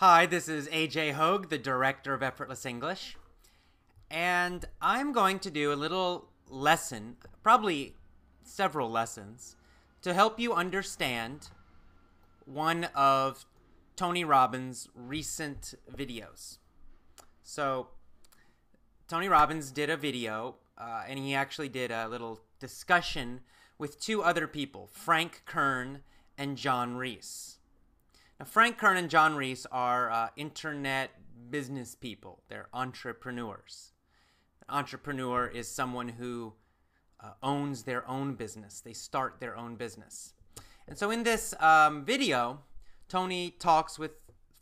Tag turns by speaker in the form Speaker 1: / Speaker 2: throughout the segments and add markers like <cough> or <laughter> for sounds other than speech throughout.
Speaker 1: Hi, this is AJ Hogue, the director of Effortless English. And I'm going to do a little lesson, probably several lessons, to help you understand one of Tony Robbins' recent videos. So, Tony Robbins did a video, uh, and he actually did a little discussion with two other people, Frank Kern and John Reese. Now, Frank Kern and John Reese are uh, internet business people. They're entrepreneurs. An entrepreneur is someone who uh, owns their own business. They start their own business. And so in this um, video, Tony talks with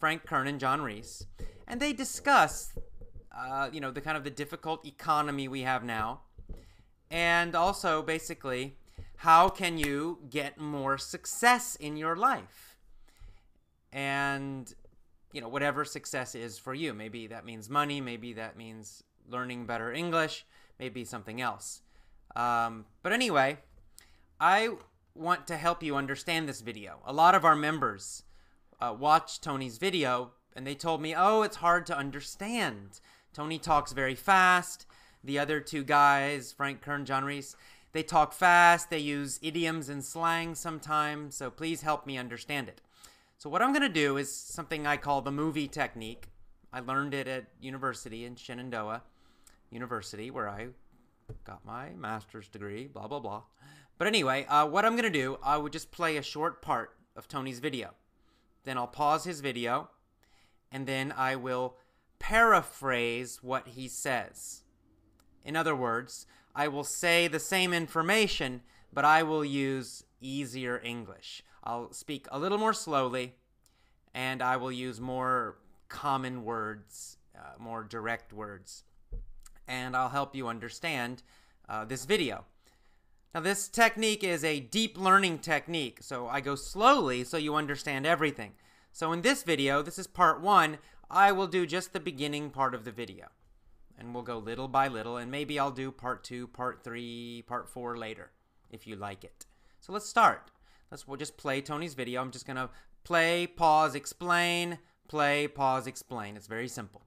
Speaker 1: Frank Kern and John Reese, and they discuss, uh, you know, the kind of the difficult economy we have now, and also basically how can you get more success in your life and you know whatever success is for you. Maybe that means money maybe that means learning better english maybe something else. Um, but anyway i want to help you understand this video. A lot of our members uh, tony's video and they told me oh it's hard to understand. Tony talks very fast. The other two guys frank kern john reese they talk fast. They use idioms and slang sometimes. So please help me understand it so what I'm going to do is something I call the movie technique. I learned it at university in Shenandoah University, where I got my master's degree, blah, blah, blah. But anyway, uh, what I'm going to do, I would just play a short part of Tony's video. Then I'll pause his video, and then I will paraphrase what he says. In other words, I will say the same information, but I will use easier English. I'll speak a little more slowly and I will use more common words, uh, more direct words. And I'll help you understand uh, this video. Now, this technique is a deep learning technique, so I go slowly so you understand everything. So, in this video, this is part one, I will do just the beginning part of the video. And we'll go little by little, and maybe I'll do part two, part three, part four later, if you like it. So, let's start. Let's we'll just play Tony's video. I'm just going to play, pause, explain, play, pause, explain. It's very simple.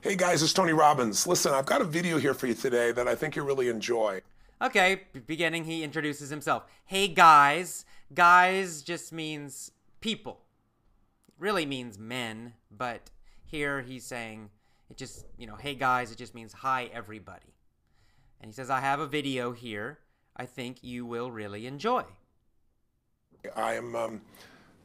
Speaker 2: Hey guys, it's Tony Robbins. Listen, I've got a video here for you today that I think you'll really enjoy.
Speaker 1: Okay, beginning, he introduces himself. Hey guys. Guys just means people. It really means men, but here he's saying it just, you know, hey guys, it just means hi everybody. And he says, I have a video here I think you will really enjoy.
Speaker 2: I am, um,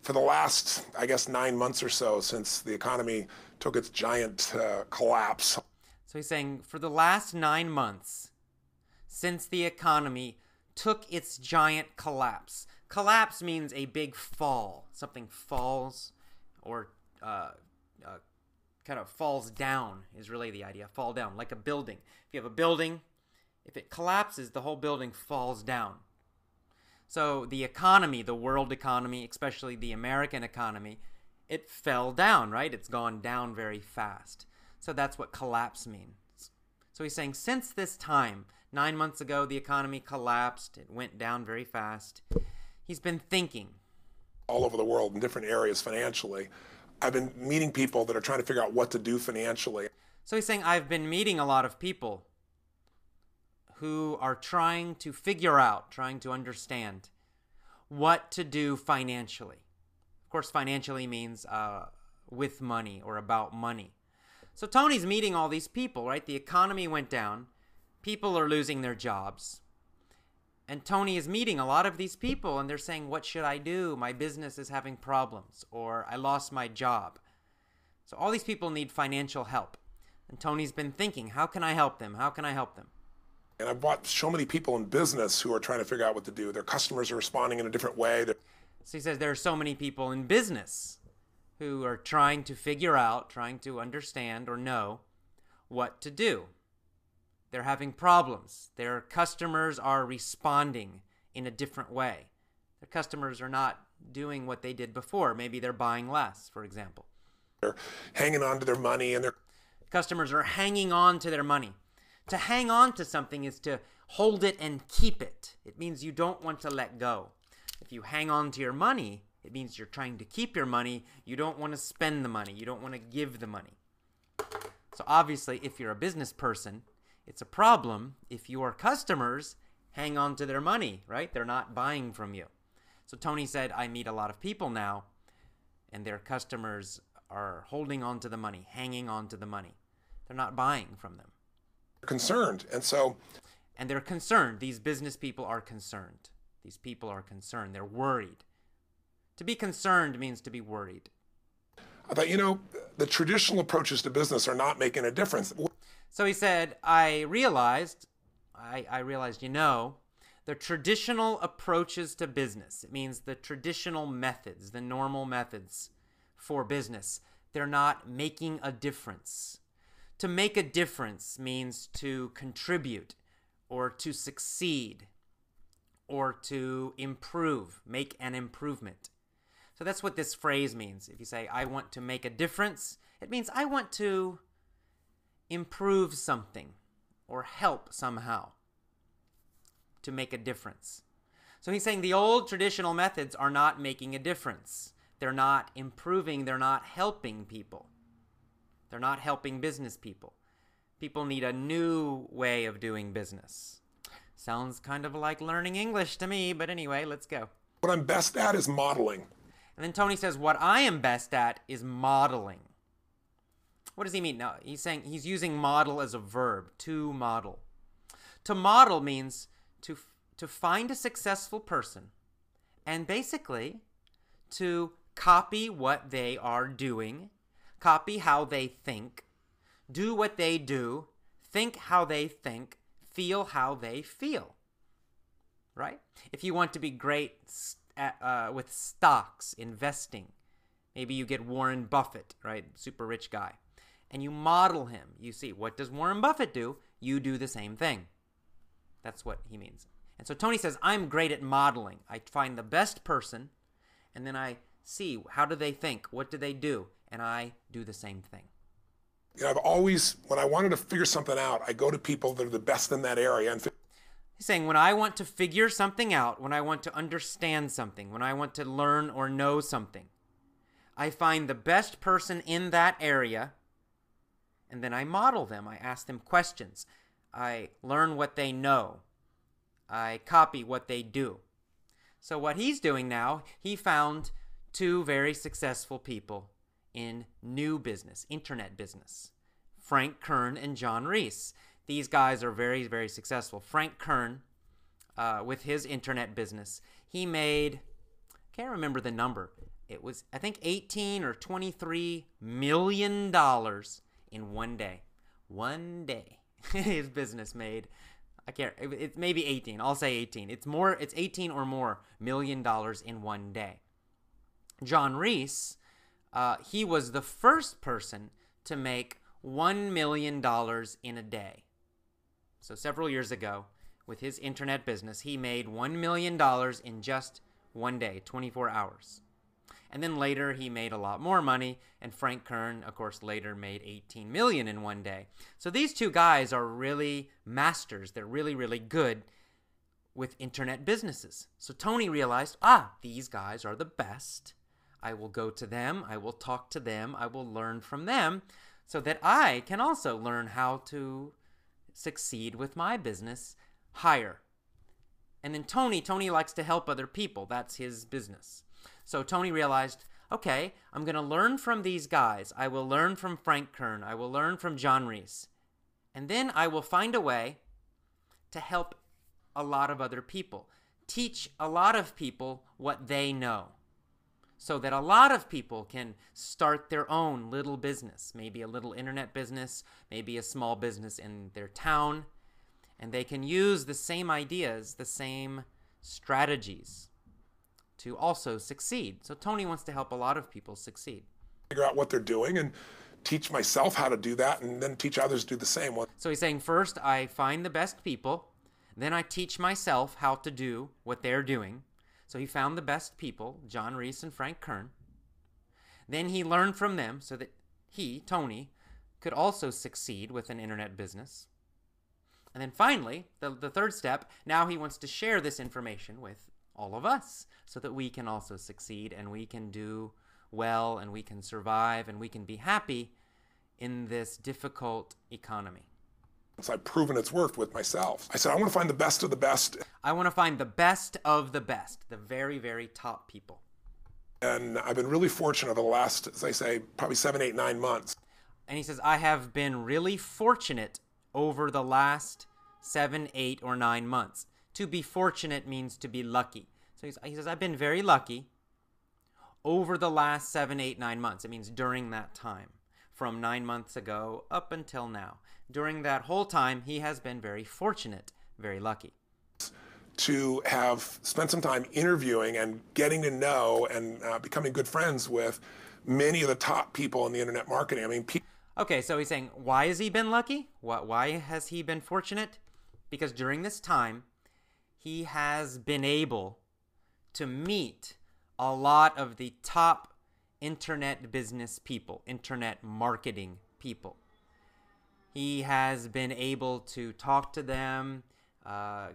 Speaker 2: for the last, I guess, nine months or so since the economy took its giant uh, collapse.
Speaker 1: So he's saying for the last nine months since the economy took its giant collapse. Collapse means a big fall. Something falls or uh, uh, kind of falls down, is really the idea. Fall down, like a building. If you have a building, if it collapses, the whole building falls down. So the economy, the world economy, especially the American economy, it fell down, right? It's gone down very fast. So that's what collapse means. So he's saying since this time, nine months ago, the economy collapsed, it went down very fast. He's been thinking.
Speaker 2: All over the world in different areas financially. I've been meeting people that are trying to figure out what to do financially.
Speaker 1: So he's saying, I've been meeting a lot of people who are trying to figure out, trying to understand what to do financially. Of course, financially means uh, with money or about money. So Tony's meeting all these people, right? The economy went down, people are losing their jobs. And Tony is meeting a lot of these people, and they're saying, What should I do? My business is having problems, or I lost my job. So, all these people need financial help. And Tony's been thinking, How can I help them? How can I help them?
Speaker 2: And I've watched so many people in business who are trying to figure out what to do. Their customers are responding in a different way. They're...
Speaker 1: So he says there are so many people in business who are trying to figure out, trying to understand or know what to do. They're having problems. Their customers are responding in a different way. Their customers are not doing what they did before. Maybe they're buying less, for example.
Speaker 2: They're hanging on to their money and their
Speaker 1: customers are hanging on to their money. To hang on to something is to hold it and keep it. It means you don't want to let go. If you hang on to your money, It means you're trying to keep your money. You don't want to spend the money. You don't want to give the money. So, obviously, if you're a business person, it's a problem if your customers hang on to their money, right? They're not buying from you. So, Tony said, I meet a lot of people now, and their customers are holding on to the money, hanging on to the money. They're not buying from them.
Speaker 2: Concerned. And so.
Speaker 1: And they're concerned. These business people are concerned. These people are concerned. They're worried. To be concerned means to be worried.
Speaker 2: I thought, you know, the traditional approaches to business are not making a difference.
Speaker 1: So he said, I realized, I, I realized, you know, the traditional approaches to business, it means the traditional methods, the normal methods for business, they're not making a difference. To make a difference means to contribute or to succeed or to improve, make an improvement. So that's what this phrase means. If you say, I want to make a difference, it means I want to improve something or help somehow to make a difference. So he's saying the old traditional methods are not making a difference. They're not improving, they're not helping people. They're not helping business people. People need a new way of doing business. Sounds kind of like learning English to me, but anyway, let's go.
Speaker 2: What I'm best at is modeling.
Speaker 1: And then Tony says, What I am best at is modeling. What does he mean? No, he's saying he's using model as a verb, to model. To model means to, to find a successful person and basically to copy what they are doing, copy how they think, do what they do, think how they think, feel how they feel. Right? If you want to be great at, uh, with stocks, investing, maybe you get Warren Buffett, right? Super rich guy. And you model him. You see, what does Warren Buffett do? You do the same thing. That's what he means. And so Tony says, I'm great at modeling. I find the best person, and then I see how do they think? What do they do? And I do the same thing.
Speaker 2: You know, I've always, when I wanted to figure something out, I go to people that are the best in that area. And
Speaker 1: He's saying, when I want to figure something out, when I want to understand something, when I want to learn or know something, I find the best person in that area, and then I model them. I ask them questions. I learn what they know. I copy what they do. So, what he's doing now, he found two very successful people in new business, internet business Frank Kern and John Reese. These guys are very, very successful. Frank Kern, uh, with his internet business, he made, I can't remember the number. It was, I think, 18 or 23 million dollars in one day. One day. <laughs> his business made I can't. It, it's maybe 18. I'll say 18. It's more. It's 18 or more million dollars in one day. John Reese, uh, he was the first person to make one million dollars in a day. So several years ago, with his internet business, he made one million dollars in just one day, 24 hours. And then later he made a lot more money, and Frank Kern, of course, later made 18 million in one day. So these two guys are really masters. They're really, really good with internet businesses. So Tony realized, ah, these guys are the best. I will go to them, I will talk to them, I will learn from them so that I can also learn how to succeed with my business higher. And then Tony, Tony likes to help other people. That's his business. So Tony realized, okay, I'm going to learn from these guys. I will learn from Frank Kern. I will learn from John Reese. And then I will find a way to help a lot of other people, teach a lot of people what they know. So that a lot of people can start their own little business, maybe a little internet business, maybe a small business in their town, and they can use the same ideas, the same strategies to also succeed. So Tony wants to help a lot of people succeed.
Speaker 2: Figure out what they're doing and teach myself how to do that and then teach others to do the same.
Speaker 1: So he's saying first I find the best people, then I teach myself how to do what they're doing. So he found the best people, John Reese and Frank Kern. Then he learned from them so that he, Tony, could also succeed with an internet business. And then finally, the, the third step, now he wants to share this information with all of us, so that we can also succeed and we can do well and we can survive and we can be happy in this difficult economy.
Speaker 2: So I've proven its worked with myself. I said, I want to find the best of the best.
Speaker 1: I want to find the best of the best, the very, very top people.
Speaker 2: And I've been really fortunate over the last, as I say, probably seven, eight, nine months.
Speaker 1: And he says, I have been really fortunate over the last seven, eight, or nine months. To be fortunate means to be lucky. So he says, I've been very lucky over the last seven, eight, nine months. It means during that time, from nine months ago up until now. During that whole time, he has been very fortunate, very lucky.
Speaker 2: To have spent some time interviewing and getting to know and uh, becoming good friends with many of the top people in the internet marketing. I mean, pe-
Speaker 1: okay, so he's saying, why has he been lucky? Why has he been fortunate? Because during this time, he has been able to meet a lot of the top internet business people, internet marketing people. He has been able to talk to them, uh,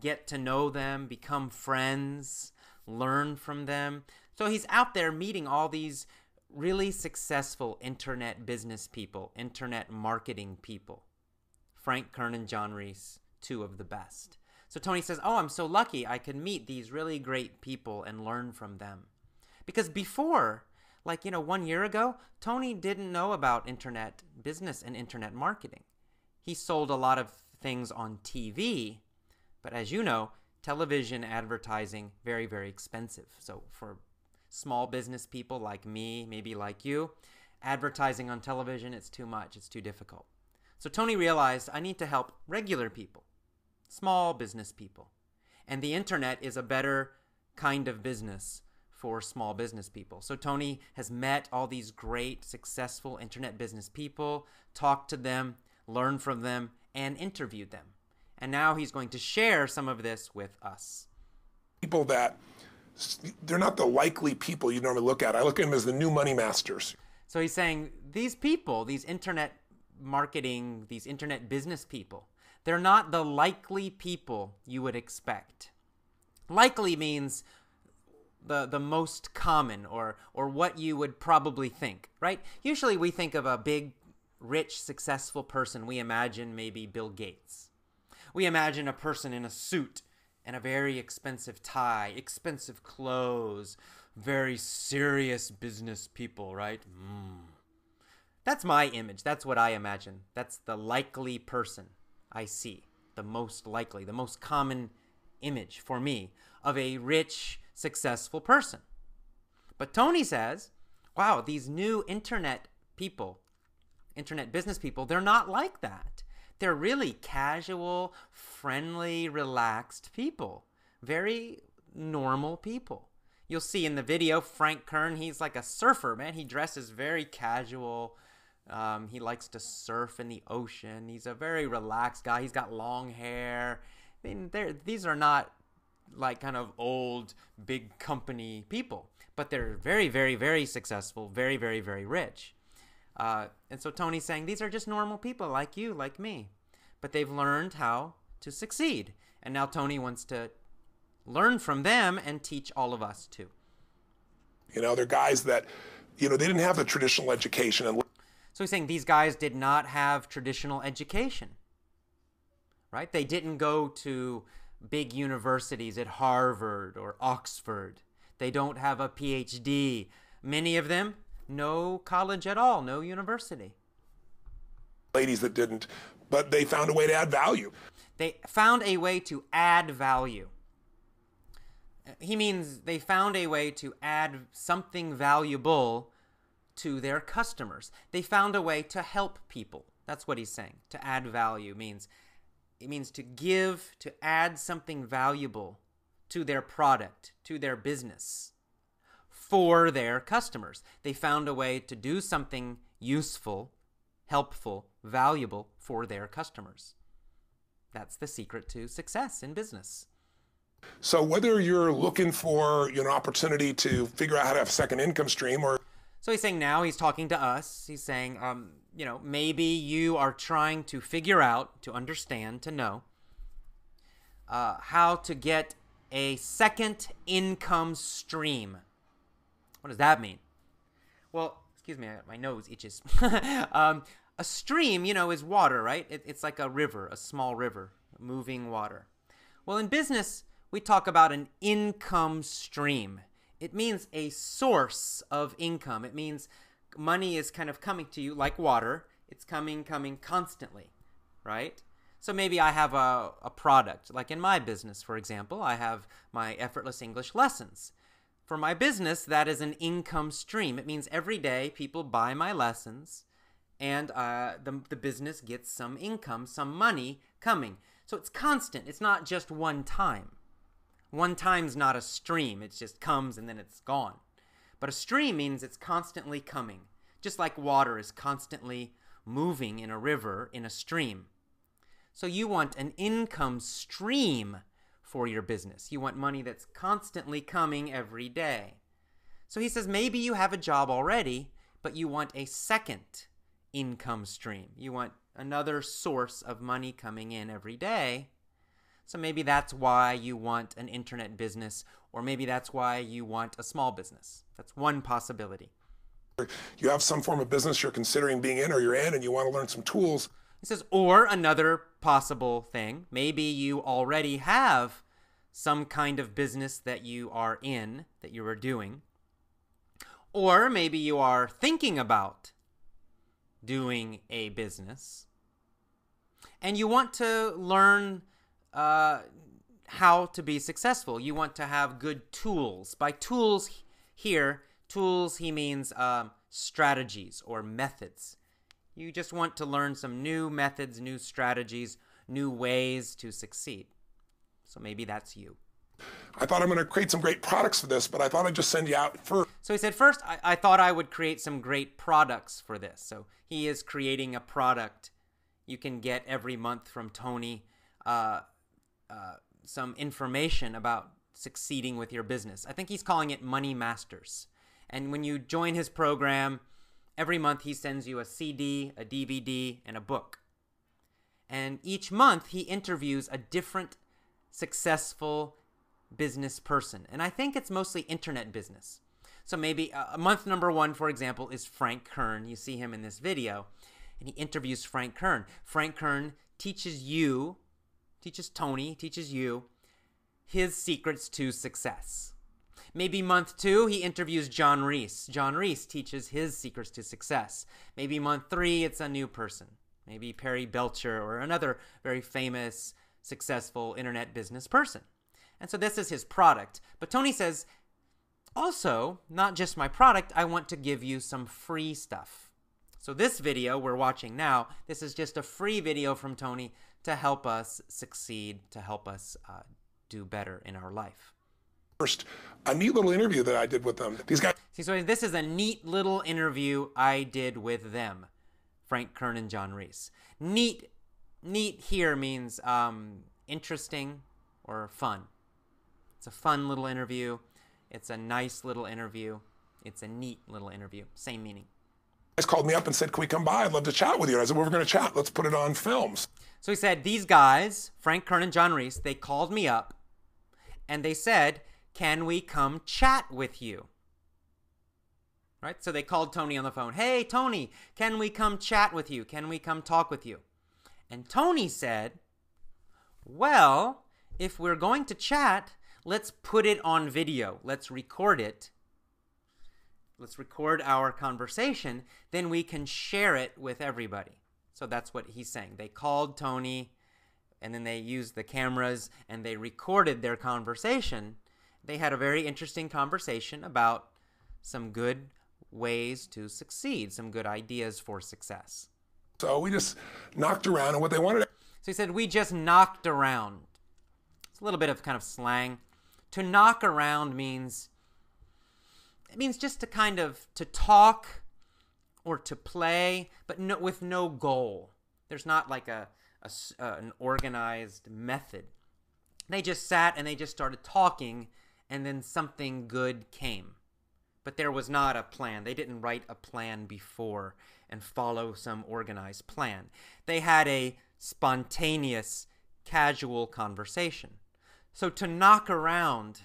Speaker 1: get to know them, become friends, learn from them. So he's out there meeting all these really successful internet business people, internet marketing people. Frank Kern and John Reese, two of the best. So Tony says, Oh, I'm so lucky I can meet these really great people and learn from them. Because before, like, you know, one year ago, Tony didn't know about internet business and internet marketing. He sold a lot of things on TV, but as you know, television advertising very very expensive. So for small business people like me, maybe like you, advertising on television it's too much, it's too difficult. So Tony realized I need to help regular people small business people. And the internet is a better kind of business for small business people. So Tony has met all these great, successful internet business people, talked to them, learned from them, and interviewed them. And now he's going to share some of this with us.
Speaker 2: People that they're not the likely people you normally look at. I look at them as the new money masters.
Speaker 1: So he's saying these people, these internet marketing, these internet business people, they're not the likely people you would expect. Likely means the the most common or or what you would probably think, right? Usually we think of a big rich successful person, we imagine maybe Bill Gates. We imagine a person in a suit and a very expensive tie, expensive clothes, very serious business people, right? Mm. That's my image. That's what I imagine. That's the likely person. I see, the most likely, the most common image for me of a rich, successful person. But Tony says, wow, these new internet people, internet business people, they're not like that. They're really casual, friendly, relaxed people. Very normal people. You'll see in the video Frank Kern, he's like a surfer, man. He dresses very casual, um, he likes to surf in the ocean. He's a very relaxed guy. He's got long hair. I mean, these are not like kind of old big company people, but they're very, very, very successful, very, very, very rich. Uh, and so Tony's saying these are just normal people like you, like me, but they've learned how to succeed. And now Tony wants to learn from them and teach all of us too.
Speaker 2: You know, they're guys that, you know, they didn't have the traditional education and
Speaker 1: so he's saying these guys did not have traditional education, right? They didn't go to big universities at Harvard or Oxford. They don't have a PhD. Many of them, no college at all, no university.
Speaker 2: Ladies that didn't, but they found a way to add value.
Speaker 1: They found a way to add value. He means they found a way to add something valuable to their customers. They found a way to help people. That's what he's saying. To add value means it means to give, to add something valuable to their product, to their business for their customers. They found a way to do something useful, helpful, valuable for their customers. That's the secret to success in business.
Speaker 2: So whether you're looking for an opportunity to figure out how to have a second income stream or
Speaker 1: so he's saying now he's talking to us. He's saying, um, you know, maybe you are trying to figure out, to understand, to know uh, how to get a second income stream. What does that mean? Well, excuse me, my nose itches. <laughs> um, a stream, you know, is water, right? It, it's like a river, a small river, moving water. Well, in business, we talk about an income stream. It means a source of income. It means money is kind of coming to you like water. It's coming, coming constantly, right? So maybe I have a, a product, like in my business, for example, I have my effortless English lessons. For my business, that is an income stream. It means every day people buy my lessons and uh, the, the business gets some income, some money coming. So it's constant, it's not just one time. One time's not a stream, it just comes and then it's gone. But a stream means it's constantly coming, just like water is constantly moving in a river, in a stream. So you want an income stream for your business. You want money that's constantly coming every day. So he says maybe you have a job already, but you want a second income stream. You want another source of money coming in every day. So maybe that's why you want an internet business, or maybe that's why you want a small business. That's one possibility.
Speaker 2: You have some form of business you're considering being in, or you're in, and you want to learn some tools.
Speaker 1: He says, or another possible thing, maybe you already have some kind of business that you are in, that you are doing. Or maybe you are thinking about doing a business and you want to learn uh, how to be successful. You want to have good tools. By tools here, tools he means um, strategies or methods. You just want to learn some new methods, new strategies, new ways to succeed. So maybe that's you.
Speaker 2: I thought I'm going to create some great products for this, but I thought I'd just send you out first.
Speaker 1: So he said, first, I, I thought I would create some great products for this. So he is creating a product you can get every month from Tony uh, uh, some information about succeeding with your business. I think he's calling it Money Masters. And when you join his program, every month he sends you a CD, a DVD, and a book. And each month he interviews a different successful business person. And I think it's mostly internet business. So maybe uh, month number one, for example, is Frank Kern. You see him in this video and he interviews Frank Kern. Frank Kern teaches you, teaches Tony, teaches you his secrets to success. Maybe month two, he interviews John Reese. John Reese teaches his secrets to success. Maybe month three, it's a new person. Maybe Perry Belcher or another very famous, successful internet business person. And so this is his product. But Tony says, also, not just my product, I want to give you some free stuff. So this video we're watching now, this is just a free video from Tony to help us succeed, to help us uh, do better in our life.
Speaker 2: First, a neat little interview that I did with them. These guys.
Speaker 1: See, so this is a neat little interview I did with them, Frank Kern and John Reese. Neat, neat here means um, interesting or fun. It's a fun little interview. It's a nice little interview. It's a neat little interview. Same meaning
Speaker 2: guys called me up and said, Can we come by? I'd love to chat with you. And I said, Well, we're going to chat. Let's put it on films.
Speaker 1: So he said, These guys, Frank Kern and John Reese, they called me up and they said, Can we come chat with you? Right? So they called Tony on the phone. Hey, Tony, can we come chat with you? Can we come talk with you? And Tony said, Well, if we're going to chat, let's put it on video. Let's record it let's record our conversation, then we can share it with everybody. So that's what he's saying. They called Tony and then they used the cameras and they recorded their conversation. They had a very interesting conversation about some good ways to succeed, some good ideas for success.
Speaker 2: So we just knocked around and what they wanted.
Speaker 1: So he said, We just knocked around. It's a little bit of kind of slang. To knock around means it means just to kind of to talk or to play, but no, with no goal. There's not like a, a uh, an organized method. They just sat and they just started talking, and then something good came. But there was not a plan. They didn't write a plan before and follow some organized plan. They had a spontaneous, casual conversation. So to knock around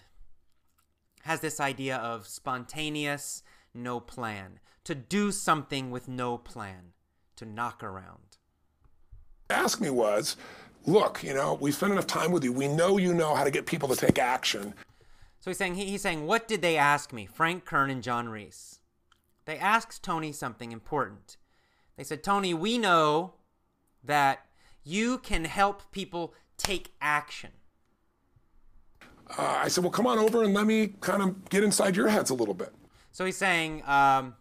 Speaker 1: has this idea of spontaneous, no plan. To do something with no plan. To knock around.
Speaker 2: Ask me was, look, you know, we spent enough time with you. We know you know how to get people to take action.
Speaker 1: So he's saying, he's saying, what did they ask me? Frank Kern and John Reese. They asked Tony something important. They said, Tony, we know that you can help people take action.
Speaker 2: Uh, I said, well, come on over and let me kind of get inside your heads a little bit.
Speaker 1: So he's saying, um,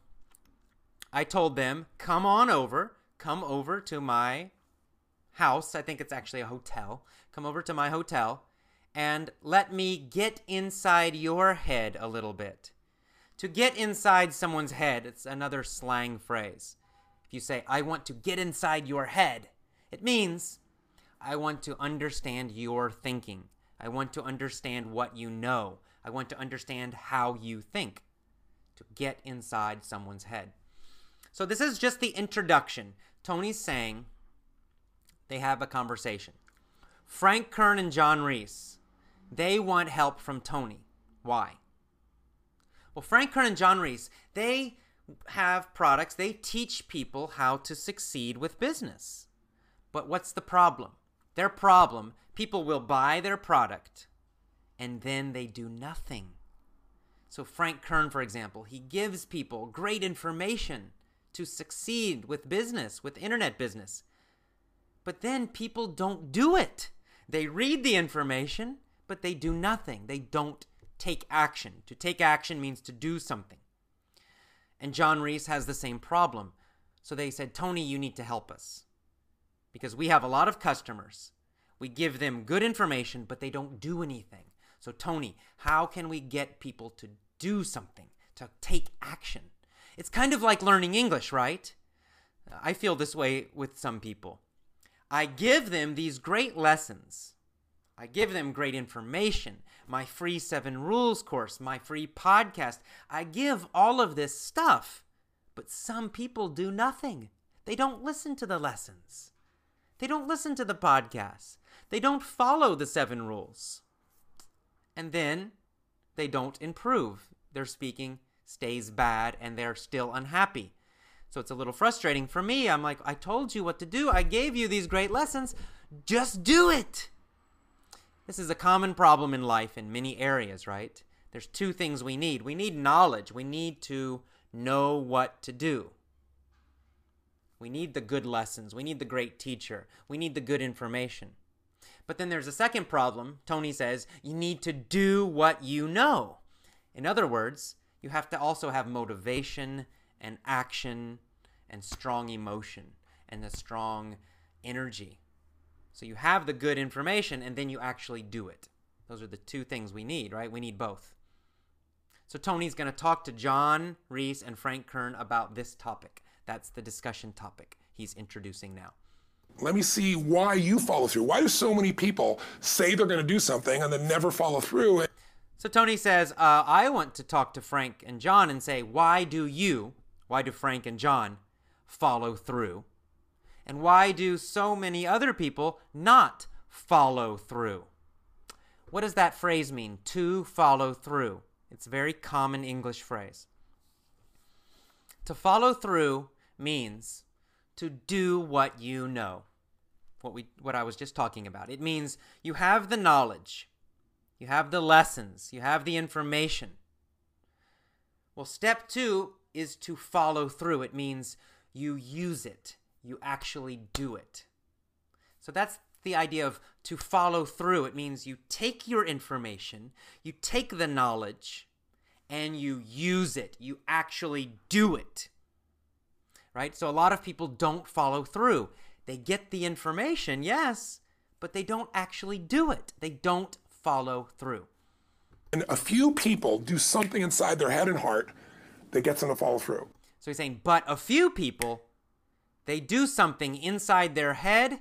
Speaker 1: I told them, come on over, come over to my house. I think it's actually a hotel. Come over to my hotel and let me get inside your head a little bit. To get inside someone's head, it's another slang phrase. If you say, I want to get inside your head, it means I want to understand your thinking. I want to understand what you know. I want to understand how you think. To get inside someone's head. So, this is just the introduction. Tony's saying they have a conversation. Frank Kern and John Reese they want help from Tony. Why? Well, Frank Kern and John Reese, they have products, they teach people how to succeed with business. But what's the problem? Their problem, people will buy their product and then they do nothing. So, Frank Kern, for example, he gives people great information to succeed with business, with internet business. But then people don't do it. They read the information but they do nothing. They don't take action. To take action means to do something. And John Reese has the same problem. So they said, Tony, you need to help us. Because we have a lot of customers. We give them good information, but they don't do anything. So, Tony, how can we get people to do something, to take action? It's kind of like learning English, right? I feel this way with some people. I give them these great lessons I give them great information, my free seven rules course, my free podcast. I give all of this stuff. But some people do nothing. They don't listen to the lessons. They don't listen to the podcast. They don't follow the seven rules. And then they don't improve. Their speaking stays bad and they're still unhappy. So it's a little frustrating for me. I'm like, I told you what to do. I gave you these great lessons. Just do it. This is a common problem in life in many areas, right? There's two things we need. We need knowledge. We need to know what to do. We need the good lessons. We need the great teacher. We need the good information. But then there's a second problem. Tony says you need to do what you know. In other words, you have to also have motivation and action and strong emotion and a strong energy. So you have the good information and then you actually do it. Those are the two things we need, right? We need both. So Tony's going to talk to John Reese and Frank Kern about this topic. That's the discussion topic he's introducing now.
Speaker 2: Let me see why you follow through. Why do so many people say they're going to do something and then never follow through?
Speaker 1: So Tony says, uh, I want to talk to Frank and John and say, why do you, why do Frank and John follow through? And why do so many other people not follow through? What does that phrase mean? To follow through. It's a very common English phrase. To follow through means to do what you know. What we what I was just talking about. It means you have the knowledge. You have the lessons, you have the information. Well, step 2 is to follow through. It means you use it you actually do it. So that's the idea of to follow through. It means you take your information, you take the knowledge, and you use it. You actually do it. Right? So a lot of people don't follow through. They get the information, yes, but they don't actually do it. They don't follow through.
Speaker 2: And a few people do something inside their head and heart that gets them to follow through.
Speaker 1: So he's saying, but a few people they do something inside their head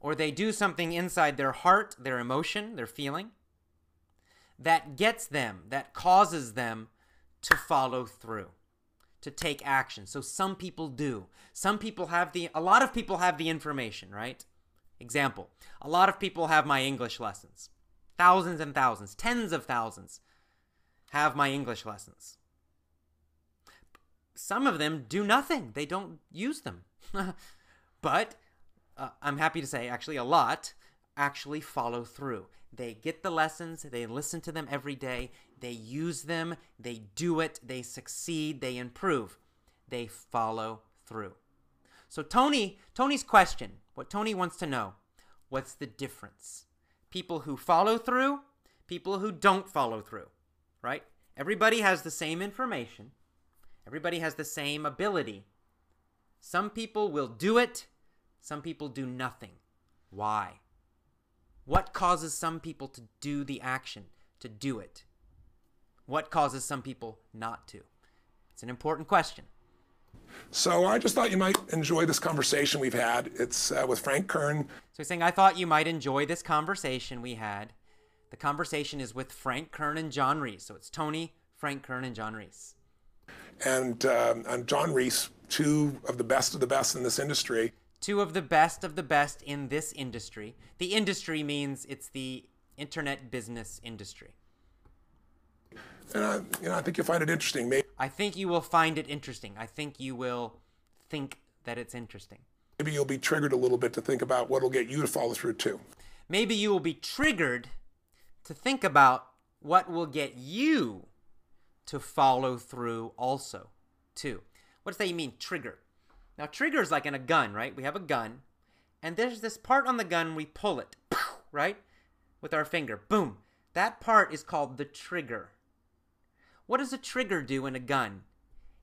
Speaker 1: or they do something inside their heart, their emotion, their feeling, that gets them, that causes them to follow through, to take action. So some people do. Some people have the, a lot of people have the information, right? Example, a lot of people have my English lessons. thousands and thousands, tens of thousands have my English lessons. Some of them do nothing, they don't use them. <laughs> but uh, I'm happy to say, actually, a lot actually follow through. They get the lessons, they listen to them every day, they use them, they do it, they succeed, they improve. They follow through. So Tony, Tony's question, what Tony wants to know, what's the difference? People who follow through, people who don't follow through, right? Everybody has the same information. Everybody has the same ability. Some people will do it, some people do nothing. Why? What causes some people to do the action, to do it? What causes some people not to? It's an important question.
Speaker 2: So I just thought you might enjoy this conversation we've had. It's uh, with Frank Kern.
Speaker 1: So he's saying, I thought you might enjoy this conversation we had. The conversation is with Frank Kern and John Reese. So it's Tony, Frank Kern, and John Reese.
Speaker 2: And, um, and John Reese, two of the best of the best in this industry.
Speaker 1: Two of the best of the best in this industry. The industry means it's the internet business industry.
Speaker 2: And I, you know, I think you'll find it interesting. Maybe,
Speaker 1: I think you will find it interesting. I think you will think that it's interesting.
Speaker 2: maybe you'll be triggered a little bit to think about what will get you to follow through too.
Speaker 1: Maybe you will be triggered to think about what will get you to follow through also, too. What does that mean, trigger? Now, trigger is like in a gun, right? We have a gun, and there's this part on the gun, we pull it, <laughs> right? With our finger, boom. That part is called the trigger. What does a trigger do in a gun?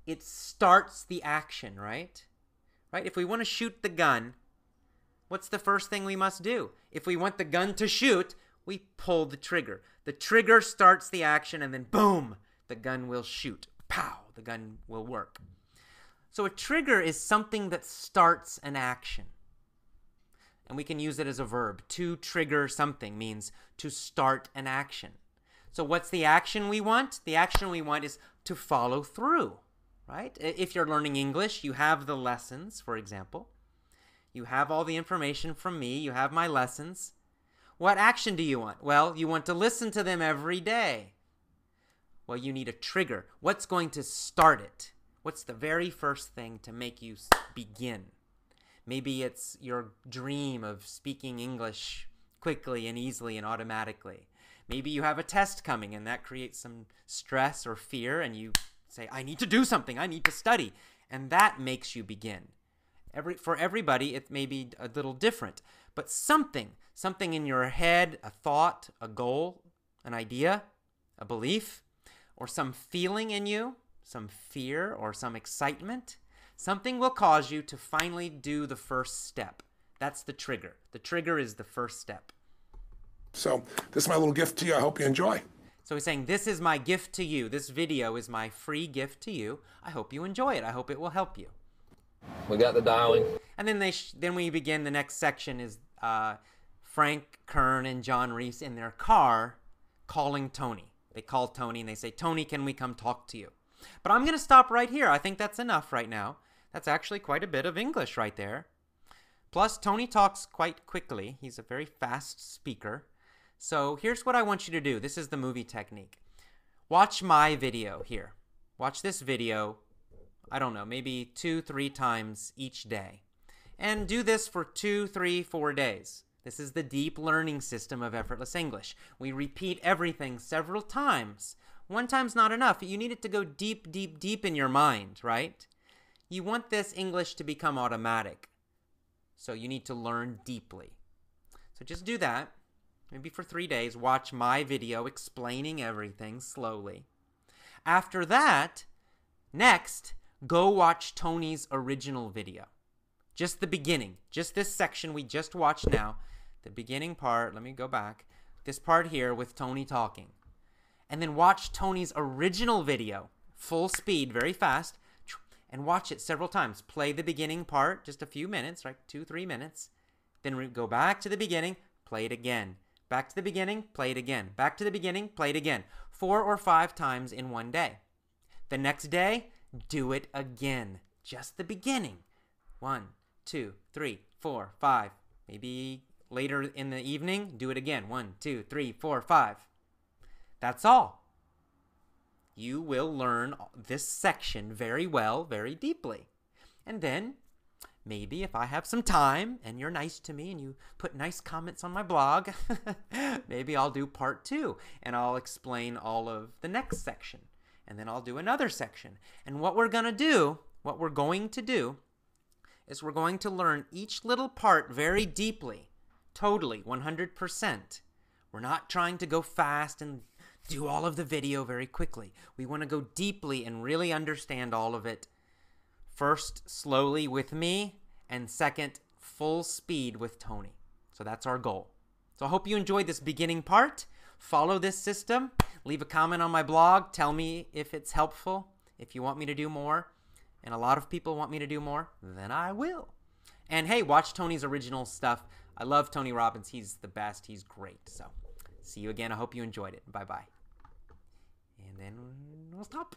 Speaker 1: It starts the action, right? Right? If we want to shoot the gun, what's the first thing we must do? If we want the gun to shoot, we pull the trigger. The trigger starts the action, and then boom, the gun will shoot. Pow, the gun will work. So a trigger is something that starts an action. And we can use it as a verb. To trigger something means to start an action. So what's the action we want? The action we want is to follow through, right? If you're learning English, you have the lessons, for example. You have all the information from me, you have my lessons. What action do you want? Well, you want to listen to them every day. Well, you need a trigger. What's going to start it? What's the very first thing to make you begin? Maybe it's your dream of speaking English quickly and easily and automatically. Maybe you have a test coming and that creates some stress or fear, and you say, I need to do something, I need to study. And that makes you begin. Every, for everybody, it may be a little different, but something, something in your head, a thought, a goal, an idea, a belief, or some feeling in you, some fear or some excitement, something will cause you to finally do the first step. That's the trigger. The trigger is the first step.
Speaker 2: So this is my little gift to you. I hope you enjoy.
Speaker 1: So he's saying, This is my gift to you. This video is my free gift to you. I hope you enjoy it. I hope it will help you.
Speaker 3: We got the dialing.
Speaker 1: And then they sh- then we begin. The next section is uh, Frank Kern and John Reese in their car calling Tony. They call Tony and they say, Tony, can we come talk to you? But I'm going to stop right here. I think that's enough right now. That's actually quite a bit of English right there. Plus, Tony talks quite quickly. He's a very fast speaker. So here's what I want you to do. This is the movie technique. Watch my video here. Watch this video, I don't know, maybe two, three times each day. And do this for two, three, four days. This is the deep learning system of effortless English. We repeat everything several times. One time's not enough. You need it to go deep, deep, deep in your mind, right? You want this English to become automatic. So you need to learn deeply. So just do that. Maybe for three days, watch my video explaining everything slowly. After that, next, go watch Tony's original video. Just the beginning, just this section we just watched now. The beginning part, let me go back. This part here with Tony talking. And then watch Tony's original video, full speed, very fast, and watch it several times. Play the beginning part, just a few minutes, right? Two, three minutes. Then go back to the beginning, play it again. Back to the beginning, play it again. Back to the beginning, play it again. Four or five times in one day. The next day, do it again. Just the beginning. One, two, three, four, five, maybe later in the evening, do it again. One, two, three, four, five. That's all. You will learn this section very well, very deeply. And then maybe if I have some time and you're nice to me and you put nice comments on my blog, <laughs> maybe I'll do part two and I'll explain all of the next section. And then I'll do another section. And what we're going to do, what we're going to do, is we're going to learn each little part very deeply, totally, 100%. We're not trying to go fast and do all of the video very quickly. We want to go deeply and really understand all of it. First, slowly with me, and second, full speed with Tony. So that's our goal. So I hope you enjoyed this beginning part. Follow this system. Leave a comment on my blog. Tell me if it's helpful, if you want me to do more. And a lot of people want me to do more, then I will. And hey, watch Tony's original stuff. I love Tony Robbins. He's the best. He's great. So see you again. I hope you enjoyed it. Bye bye. And then we'll stop.